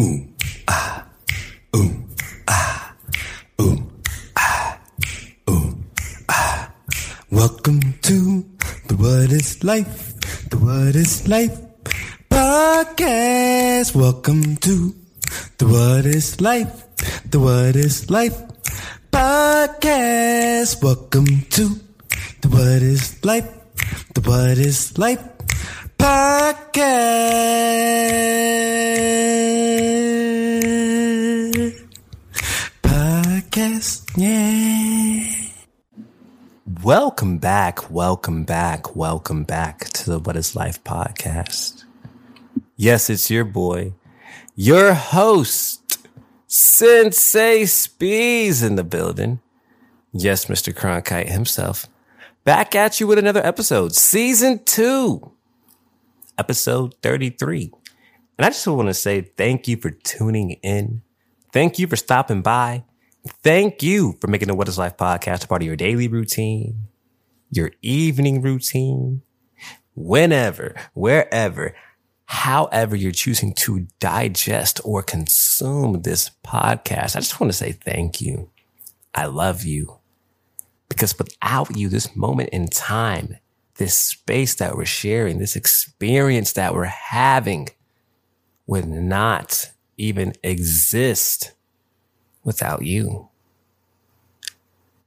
Ooh, ah, ooh, ah, ooh, ah, ooh, ah. Welcome to the What is Life, the What is Life podcast. Welcome to the What is Life, the What is Life podcast. Welcome to the What is Life, the What is Life podcast. Podcast, yeah. Welcome back, welcome back, welcome back to the What is Life podcast. Yes, it's your boy, your host, Sensei Spees in the building. Yes, Mr. Cronkite himself. Back at you with another episode, season two, episode 33. And I just want to say thank you for tuning in. Thank you for stopping by. Thank you for making the What is Life podcast a part of your daily routine, your evening routine, whenever, wherever, however you're choosing to digest or consume this podcast. I just want to say thank you. I love you because without you, this moment in time, this space that we're sharing, this experience that we're having would not even exist without you.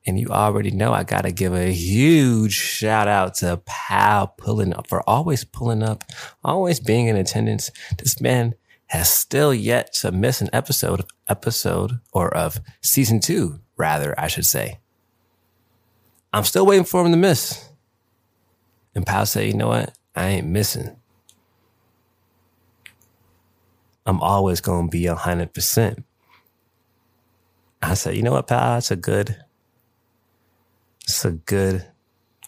And you already know I got to give a huge shout out to Pal pulling up for always pulling up, always being in attendance. This man has still yet to miss an episode, episode or of season two, rather, I should say. I'm still waiting for him to miss. And Pal said, you know what? I ain't missing. I'm always going to be a hundred percent. I said, you know what, pal? It's a good, it's a good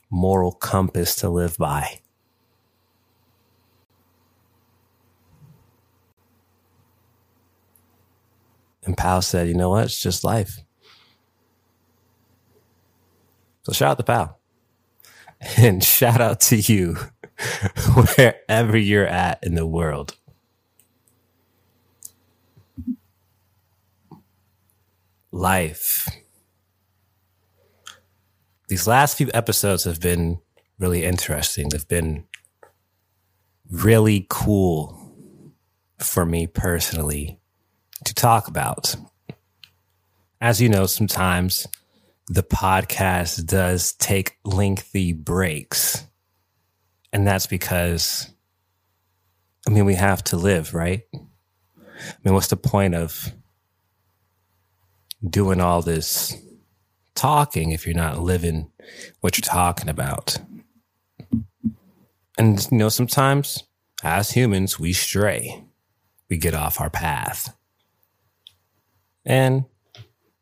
moral compass to live by. And Pal said, you know what? It's just life. So shout out to Pal. And shout out to you wherever you're at in the world. life. These last few episodes have been really interesting. They've been really cool for me personally to talk about. As you know, sometimes the podcast does take lengthy breaks. And that's because, I mean, we have to live, right? I mean, what's the point of doing all this talking if you're not living what you're talking about. And, you know, sometimes as humans, we stray, we get off our path. And,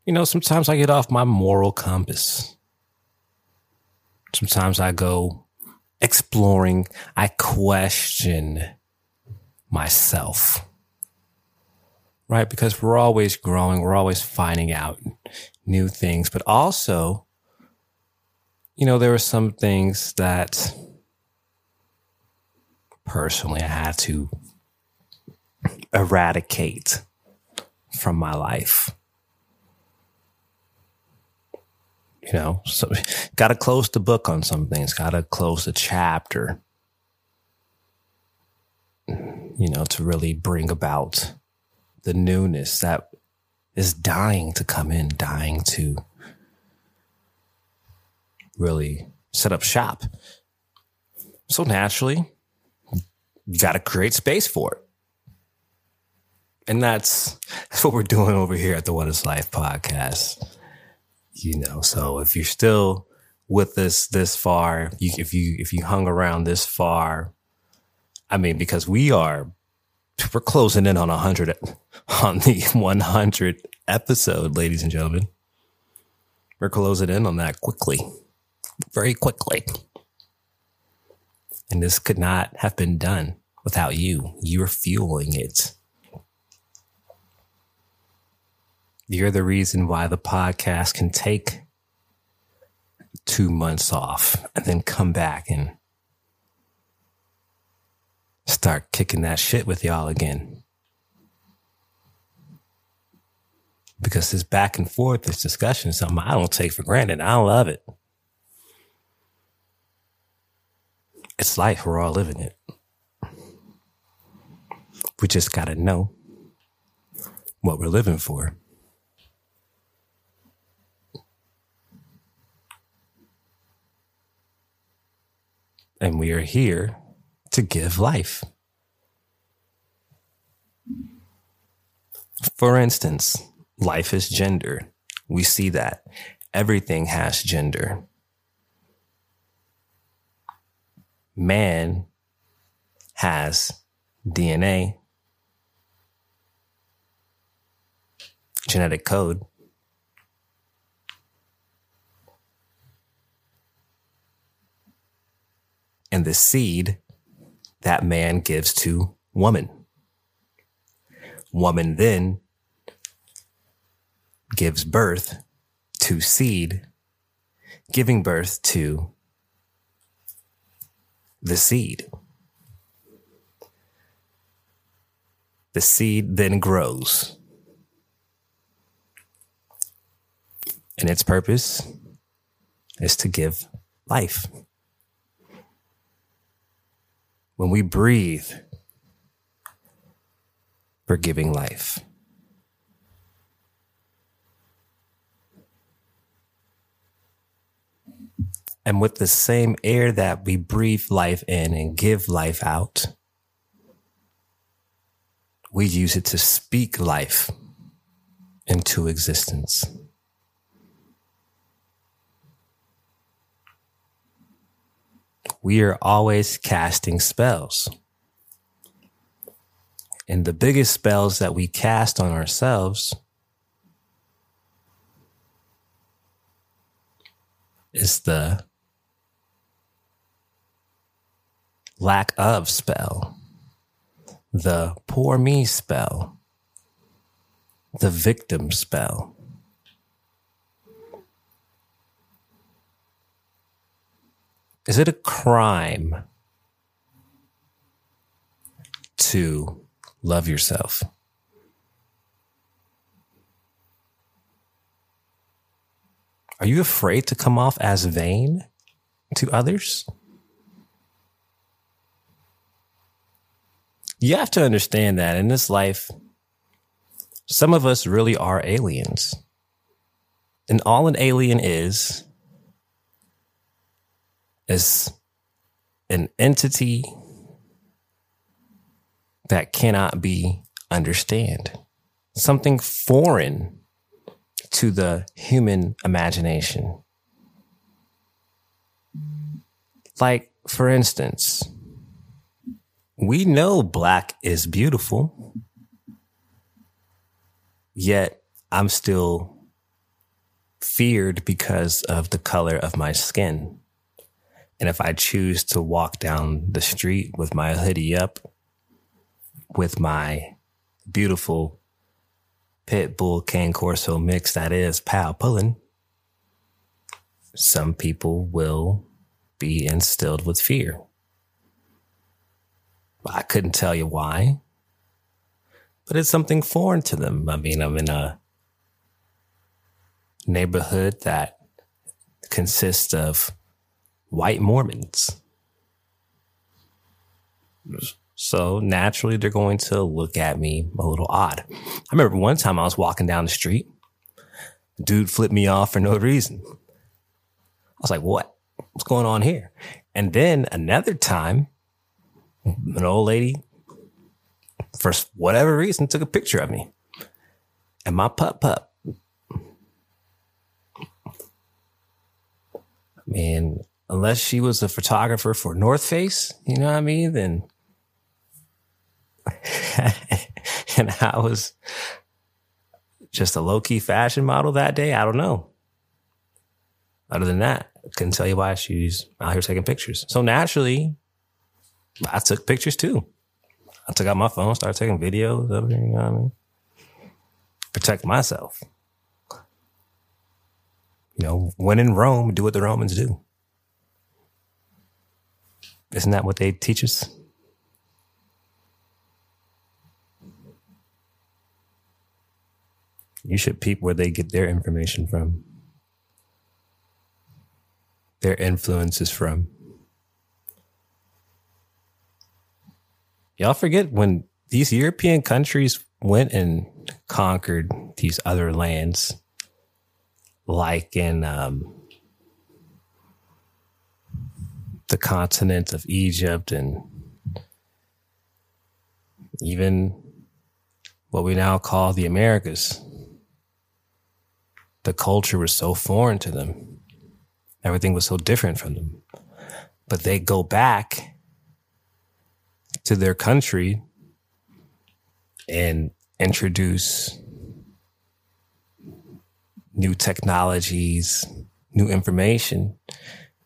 you know, sometimes I get off my moral compass. Sometimes I go exploring, I question myself right? Because we're always growing, we're always finding out new things, but also, you know, there are some things that personally I had to eradicate from my life. You know, so got to close the book on some things, got to close the chapter, you know, to really bring about the newness that is dying to come in, dying to really set up shop. So naturally, you got to create space for it. And that's, that's what we're doing over here at the What is Life podcast. You know, so if you're still with us this far, you, if you, if you hung around this far, I mean, because we are we're closing in on a 100 on the 100 episode, ladies and gentlemen. We're closing in on that quickly, very quickly. And this could not have been done without you. You're fueling it. You're the reason why the podcast can take two months off and then come back and start kicking that shit with y'all again. because this back and forth, this discussion is something I don't take for granted. I love it. It's life. We're all living it. We just got to know what we're living for. And we are here to give life. For instance, life is gender. We see that everything has gender. Man has DNA, genetic code. And the seed that man gives to woman. Woman then gives birth to seed, giving birth to the seed. The seed then grows. And its purpose is to give life. When we breathe, we're giving life. And with the same air that we breathe life in and give life out, we use it to speak life into existence. We are always casting spells. And the biggest spells that we cast on ourselves is the lack of spell, the poor me spell, the victim spell. Is it a crime to love yourself? Are you afraid to come off as vain to others? You have to understand that in this life, some of us really are aliens. And all an alien is, is an entity that cannot be understand. Something foreign to the human imagination. Like, for instance, we know black is beautiful, yet I'm still feared because of the color of my skin. And if I choose to walk down the street with my hoodie up, with my beautiful pit bull cane corso mix that is pow pulling, some people will be instilled with fear. I couldn't tell you why, but it's something foreign to them. I mean, I'm in a neighborhood that consists of white Mormons. So naturally, they're going to look at me a little odd. I remember one time I was walking down the street, dude flipped me off for no reason. I was like, what? What's going on here? And then another time, an old lady, for whatever reason, took a picture of me and my pup pup. I mean, unless she was a photographer for North Face, you know what I mean? Then, and I was just a low key fashion model that day. I don't know. Other than that, I couldn't tell you why she's out here taking pictures. So naturally, I took pictures too. I took out my phone, started taking videos of it, you know what I mean? Protect myself. You know, when in Rome, do what the Romans do. Isn't that what they teach us? You should peep where they get their information from, their influences from. Y'all forget when these European countries went and conquered these other lands, like in um, the continent of Egypt and even what we now call the Americas. The culture was so foreign to them. Everything was so different from them. But they go back to their country and introduce new technologies, new information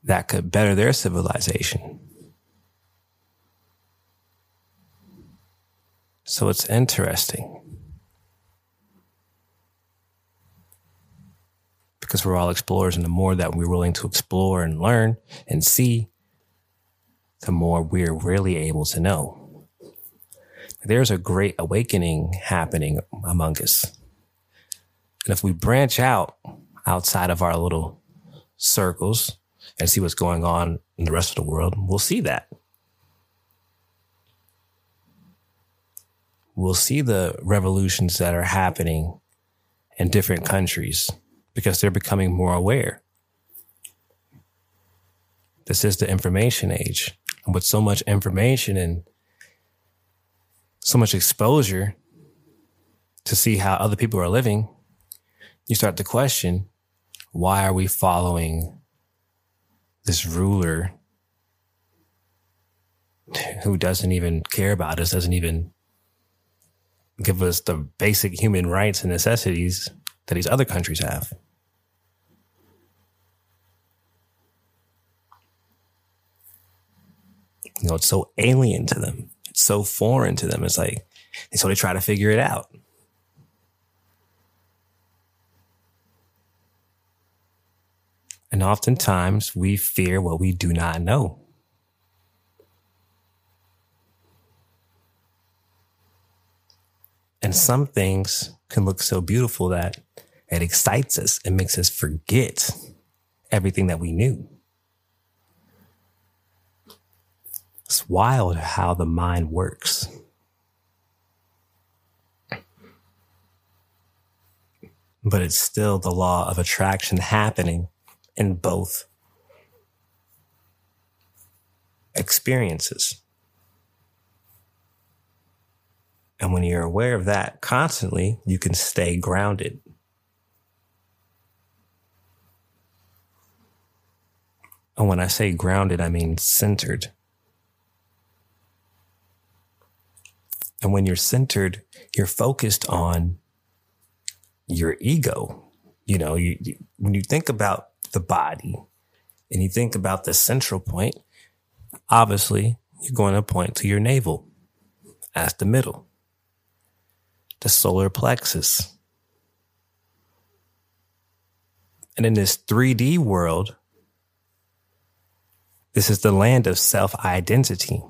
that could better their civilization. So it's interesting. Because we're all explorers, and the more that we're willing to explore and learn and see, the more we're really able to know. There's a great awakening happening among us. And if we branch out outside of our little circles and see what's going on in the rest of the world, we'll see that. We'll see the revolutions that are happening in different countries because they're becoming more aware. This is the information age. And with so much information and so much exposure to see how other people are living, you start to question why are we following this ruler who doesn't even care about us, doesn't even give us the basic human rights and necessities that these other countries have. You know, it's so alien to them. It's so foreign to them. It's like, and so they try to figure it out. And oftentimes we fear what we do not know. And some things can look so beautiful that it excites us. It makes us forget everything that we knew. It's wild how the mind works. But it's still the law of attraction happening in both experiences. And when you're aware of that constantly, you can stay grounded. And when I say grounded, I mean centered. And when you're centered, you're focused on your ego. You know, you, you, when you think about the body and you think about the central point, obviously you're going to point to your navel as the middle the solar plexus. And in this 3D world, this is the land of self identity.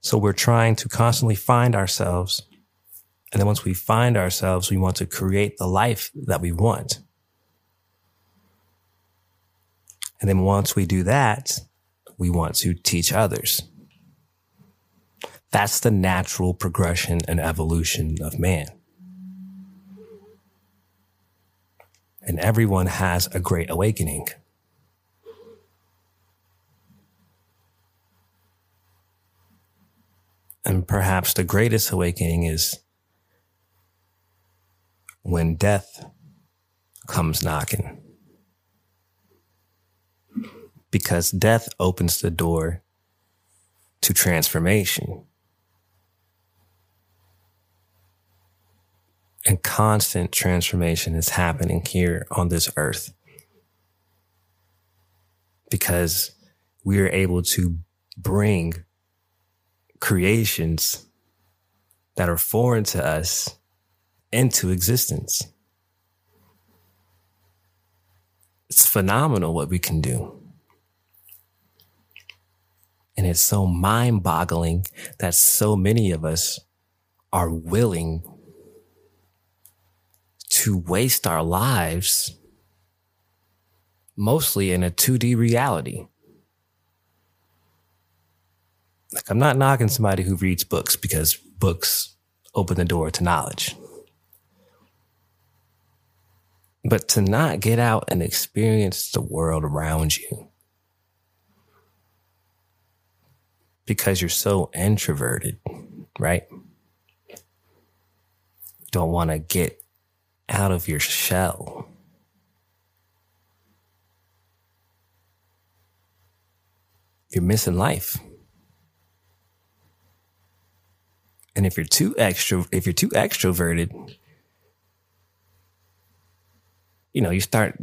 So we're trying to constantly find ourselves. And then once we find ourselves, we want to create the life that we want. And then once we do that, we want to teach others. That's the natural progression and evolution of man. And everyone has a great awakening. And perhaps the greatest awakening is when death comes knocking. Because death opens the door to transformation. and constant transformation is happening here on this earth because we are able to bring creations that are foreign to us into existence. It's phenomenal what we can do. And it's so mind boggling that so many of us are willing to waste our lives mostly in a 2D reality. Like, I'm not knocking somebody who reads books because books open the door to knowledge. But to not get out and experience the world around you because you're so introverted, right? Don't want to get out of your shell. You're missing life. And if you're too extra, if you're too extroverted, you know, you start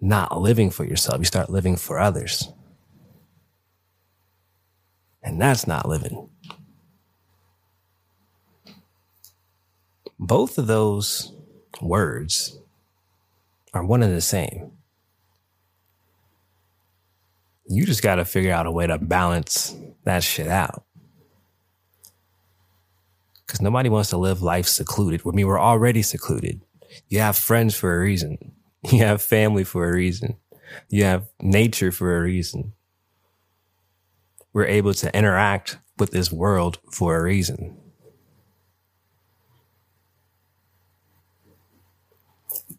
not living for yourself. You start living for others. And that's not living. Both of those words are one and the same. You just got to figure out a way to balance that shit out because nobody wants to live life secluded. I mean, we're already secluded. You have friends for a reason. You have family for a reason. You have nature for a reason. We're able to interact with this world for a reason.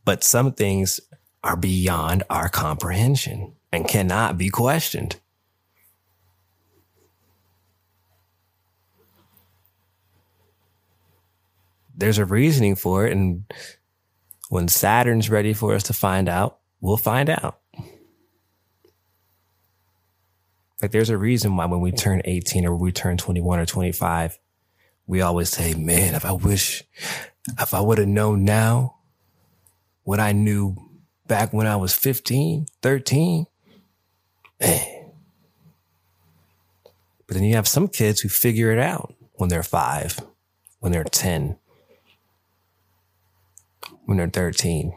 But some things are beyond our comprehension and cannot be questioned. there's a reasoning for it. And when Saturn's ready for us to find out, we'll find out. Like there's a reason why when we turn 18 or we turn 21 or 25, we always say, man, if I wish, if I would have known now what I knew back when I was 15, 13, man. But then you have some kids who figure it out when they're five, when they're 10, when they're 13.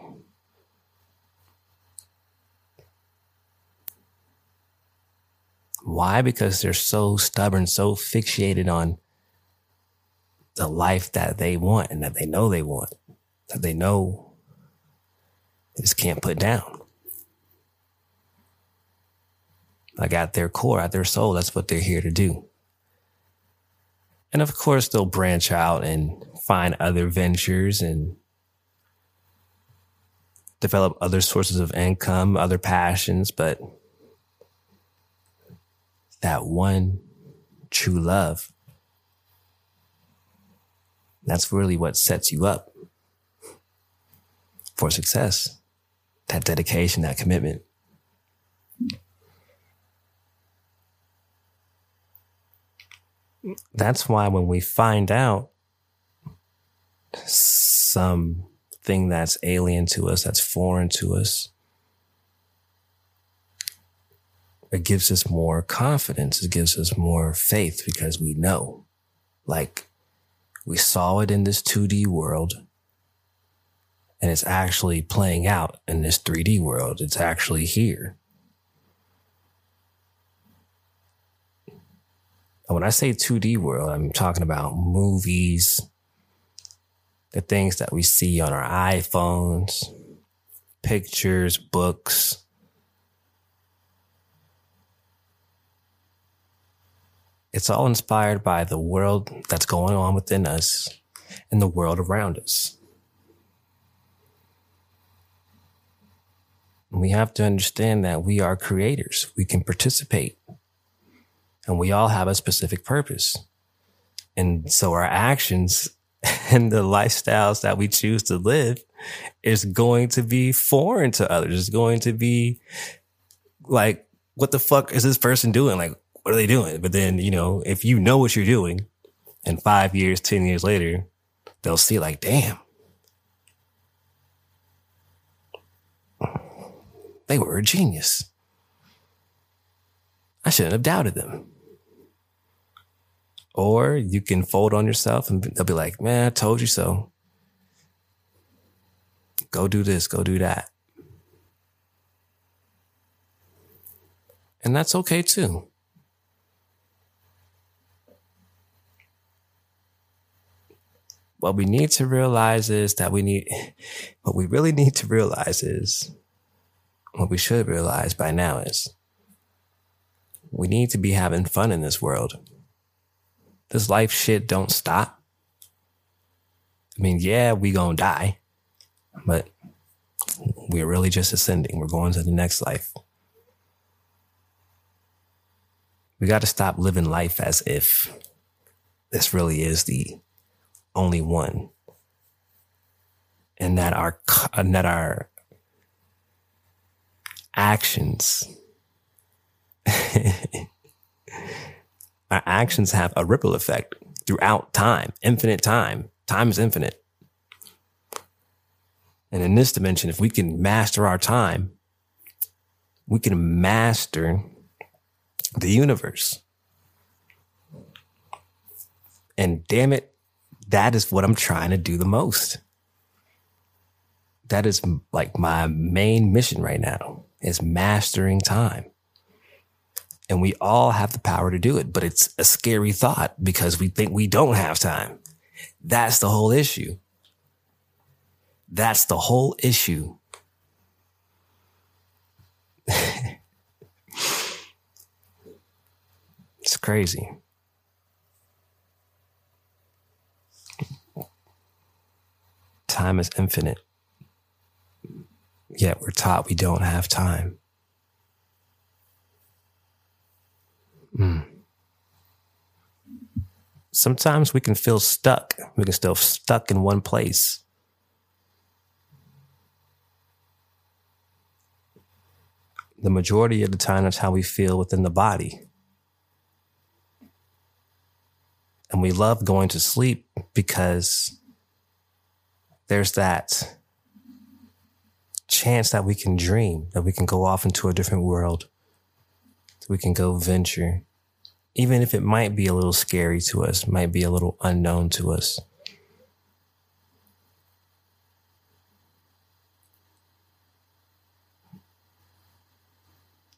Why? Because they're so stubborn, so fixated on the life that they want and that they know they want, that they know they just can't put down. Like at their core, at their soul, that's what they're here to do. And of course, they'll branch out and find other ventures and develop other sources of income, other passions, but that one true love, that's really what sets you up for success. That dedication, that commitment. That's why when we find out some thing that's alien to us, that's foreign to us. It gives us more confidence. It gives us more faith because we know, like, we saw it in this 2D world and it's actually playing out in this 3D world. It's actually here. And when I say 2D world, I'm talking about movies, the things that we see on our iPhones, pictures, books. It's all inspired by the world that's going on within us and the world around us. We have to understand that we are creators. We can participate and we all have a specific purpose. And so our actions and the lifestyles that we choose to live is going to be foreign to others. It's going to be like, what the fuck is this person doing? Like, what are they doing? But then, you know, if you know what you're doing and five years, 10 years later, they'll see like, damn, they were a genius. I shouldn't have doubted them. Or you can fold on yourself and they'll be like, man, I told you so. Go do this, go do that. And that's okay too. what we need to realize is that we need, what we really need to realize is, what we should realize by now is, we need to be having fun in this world. This life shit don't stop. I mean, yeah, we gonna die, but we're really just ascending. We're going to the next life. We got to stop living life as if this really is the only one. And that our, and that our actions, our actions have a ripple effect throughout time, infinite time. Time is infinite. And in this dimension, if we can master our time, we can master the universe. And damn it, that is what I'm trying to do the most. That is like my main mission right now is mastering time. And we all have the power to do it, but it's a scary thought because we think we don't have time. That's the whole issue. That's the whole issue. it's crazy. Time is infinite. Yet we're taught we don't have time. Mm. Sometimes we can feel stuck. We can still stuck in one place. the majority of the time, that's how we feel within the body. And we love going to sleep because there's that chance that we can dream, that we can go off into a different world, we can go venture, even if it might be a little scary to us, might be a little unknown to us.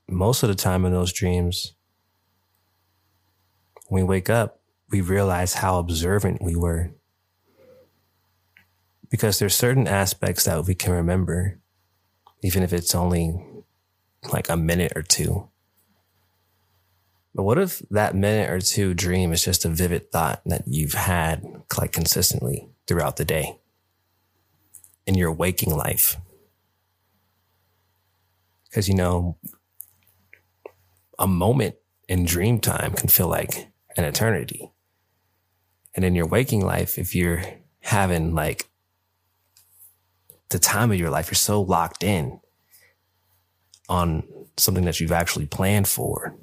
most of the time in those dreams, when we wake up, we realize how observant we were. Because there's certain aspects that we can remember, even if it's only like a minute or two. But what if that minute or two dream is just a vivid thought that you've had like consistently throughout the day in your waking life? Because, you know, a moment in dream time can feel like an eternity. And in your waking life, if you're having like the time of your life, you're so locked in on something that you've actually planned for,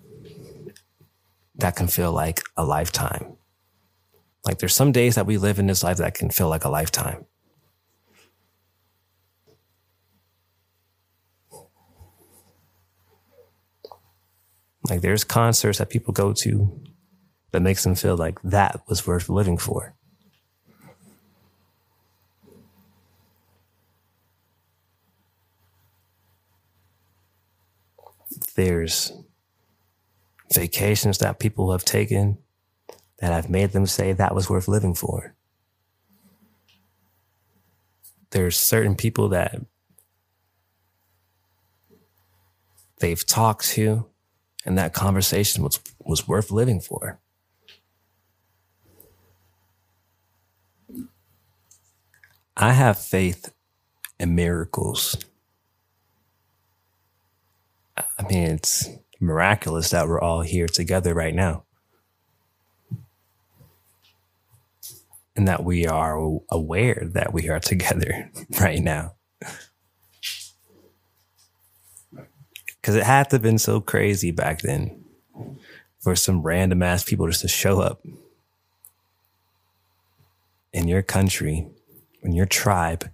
that can feel like a lifetime. Like there's some days that we live in this life that can feel like a lifetime. Like there's concerts that people go to that makes them feel like that was worth living for. There's vacations that people have taken that have made them say that was worth living for. There's certain people that they've talked to and that conversation was, was worth living for. I have faith in miracles. I mean, it's miraculous that we're all here together right now. And that we are aware that we are together right now. Because it had to have been so crazy back then for some random ass people just to show up in your country, in your tribe,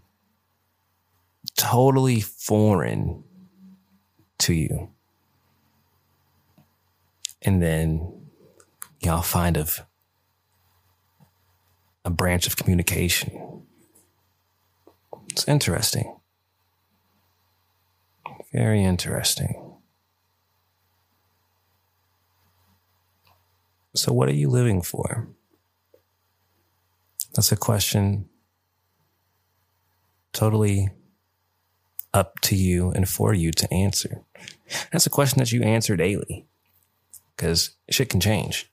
totally foreign to you. And then y'all find of a branch of communication. It's interesting. Very interesting. So, what are you living for? That's a question totally up to you and for you to answer. That's a question that you answer daily because shit can change.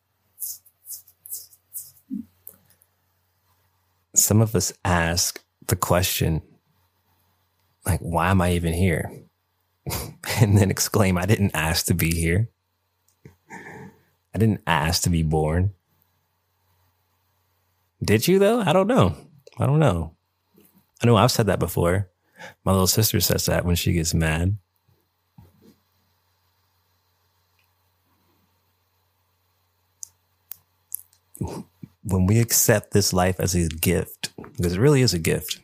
Some of us ask the question, like, why am I even here? and then exclaim, I didn't ask to be here. I didn't ask to be born. Did you though? I don't know. I don't know. I know I've said that before. My little sister says that when she gets mad. When we accept this life as a gift, because it really is a gift,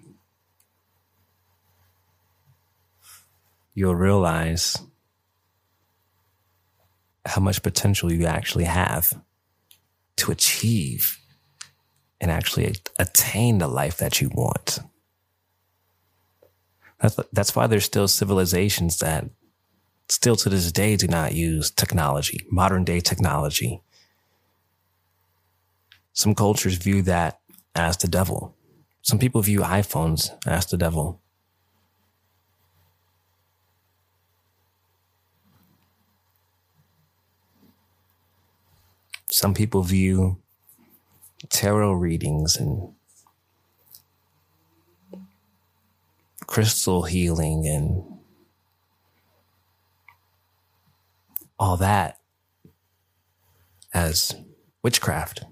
you'll realize how much potential you actually have to achieve and actually attain the life that you want. That's, that's why there's still civilizations that still to this day do not use technology, modern day technology. Some cultures view that as the devil. Some people view iPhones as the devil. Some people view tarot readings and crystal healing and all that as witchcraft.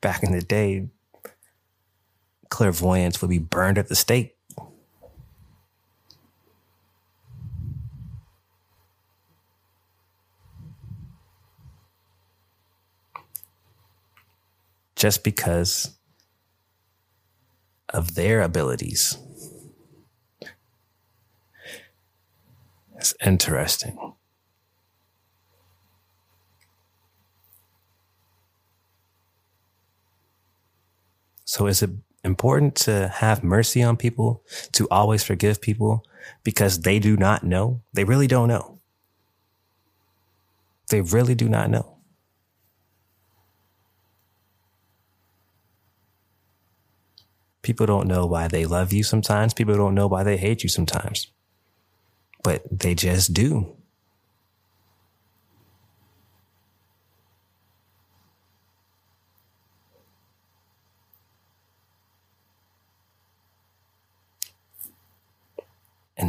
Back in the day, clairvoyants would be burned at the stake. Just because of their abilities. It's interesting. So is it important to have mercy on people, to always forgive people because they do not know. They really don't know. They really do not know. People don't know why they love you sometimes. People don't know why they hate you sometimes. But they just do.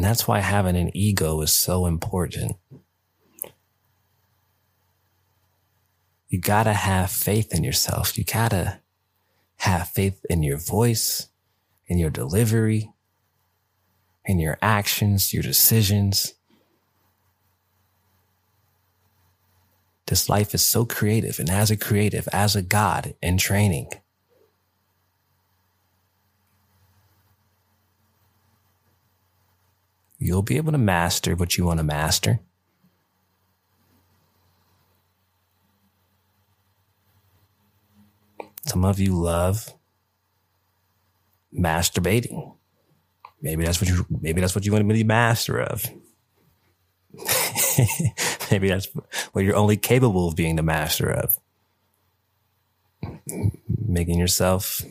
And that's why having an ego is so important. You gotta have faith in yourself. You gotta have faith in your voice, in your delivery, in your actions, your decisions. This life is so creative. And as a creative, as a God in training, you'll be able to master what you want to master. Some of you love masturbating. Maybe that's what you maybe that's what you want to be master of. maybe that's what you're only capable of being the master of. Making yourself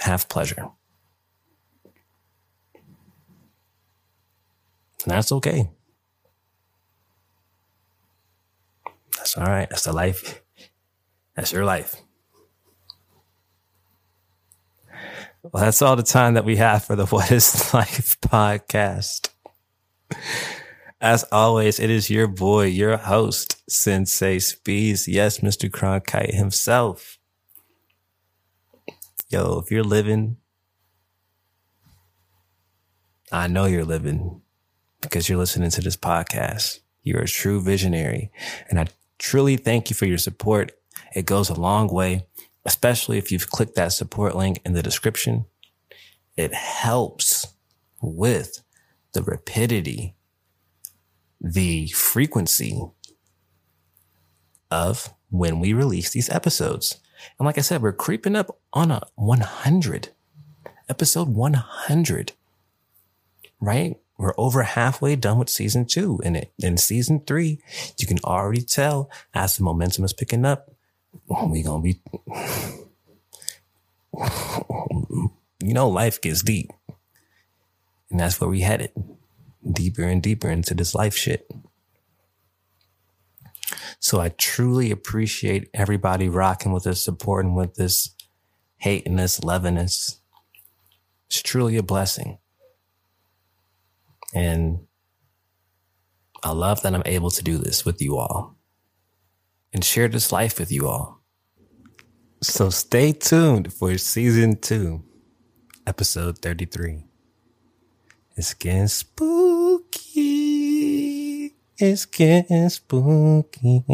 have pleasure. And that's okay. That's all right. That's the life. That's your life. Well, that's all the time that we have for the What is Life podcast. As always, it is your boy, your host, Sensei Speeds. Yes, Mr. Cronkite himself. Yo, if you're living, I know you're living because you're listening to this podcast. You're a true visionary. And I truly thank you for your support. It goes a long way, especially if you've clicked that support link in the description. It helps with the rapidity, the frequency of when we release these episodes. And like I said, we're creeping up on a 100, episode 100 right? We're over halfway done with season two. And it, in season three, you can already tell as the momentum is picking up, we gonna be, you know, life gets deep. And that's where we headed deeper and deeper into this life shit. So I truly appreciate everybody rocking with us, supporting with us, hating us, loving us. It's truly a blessing. And I love that I'm able to do this with you all and share this life with you all. So stay tuned for season two, episode 33. It's getting spooky. It's getting spooky.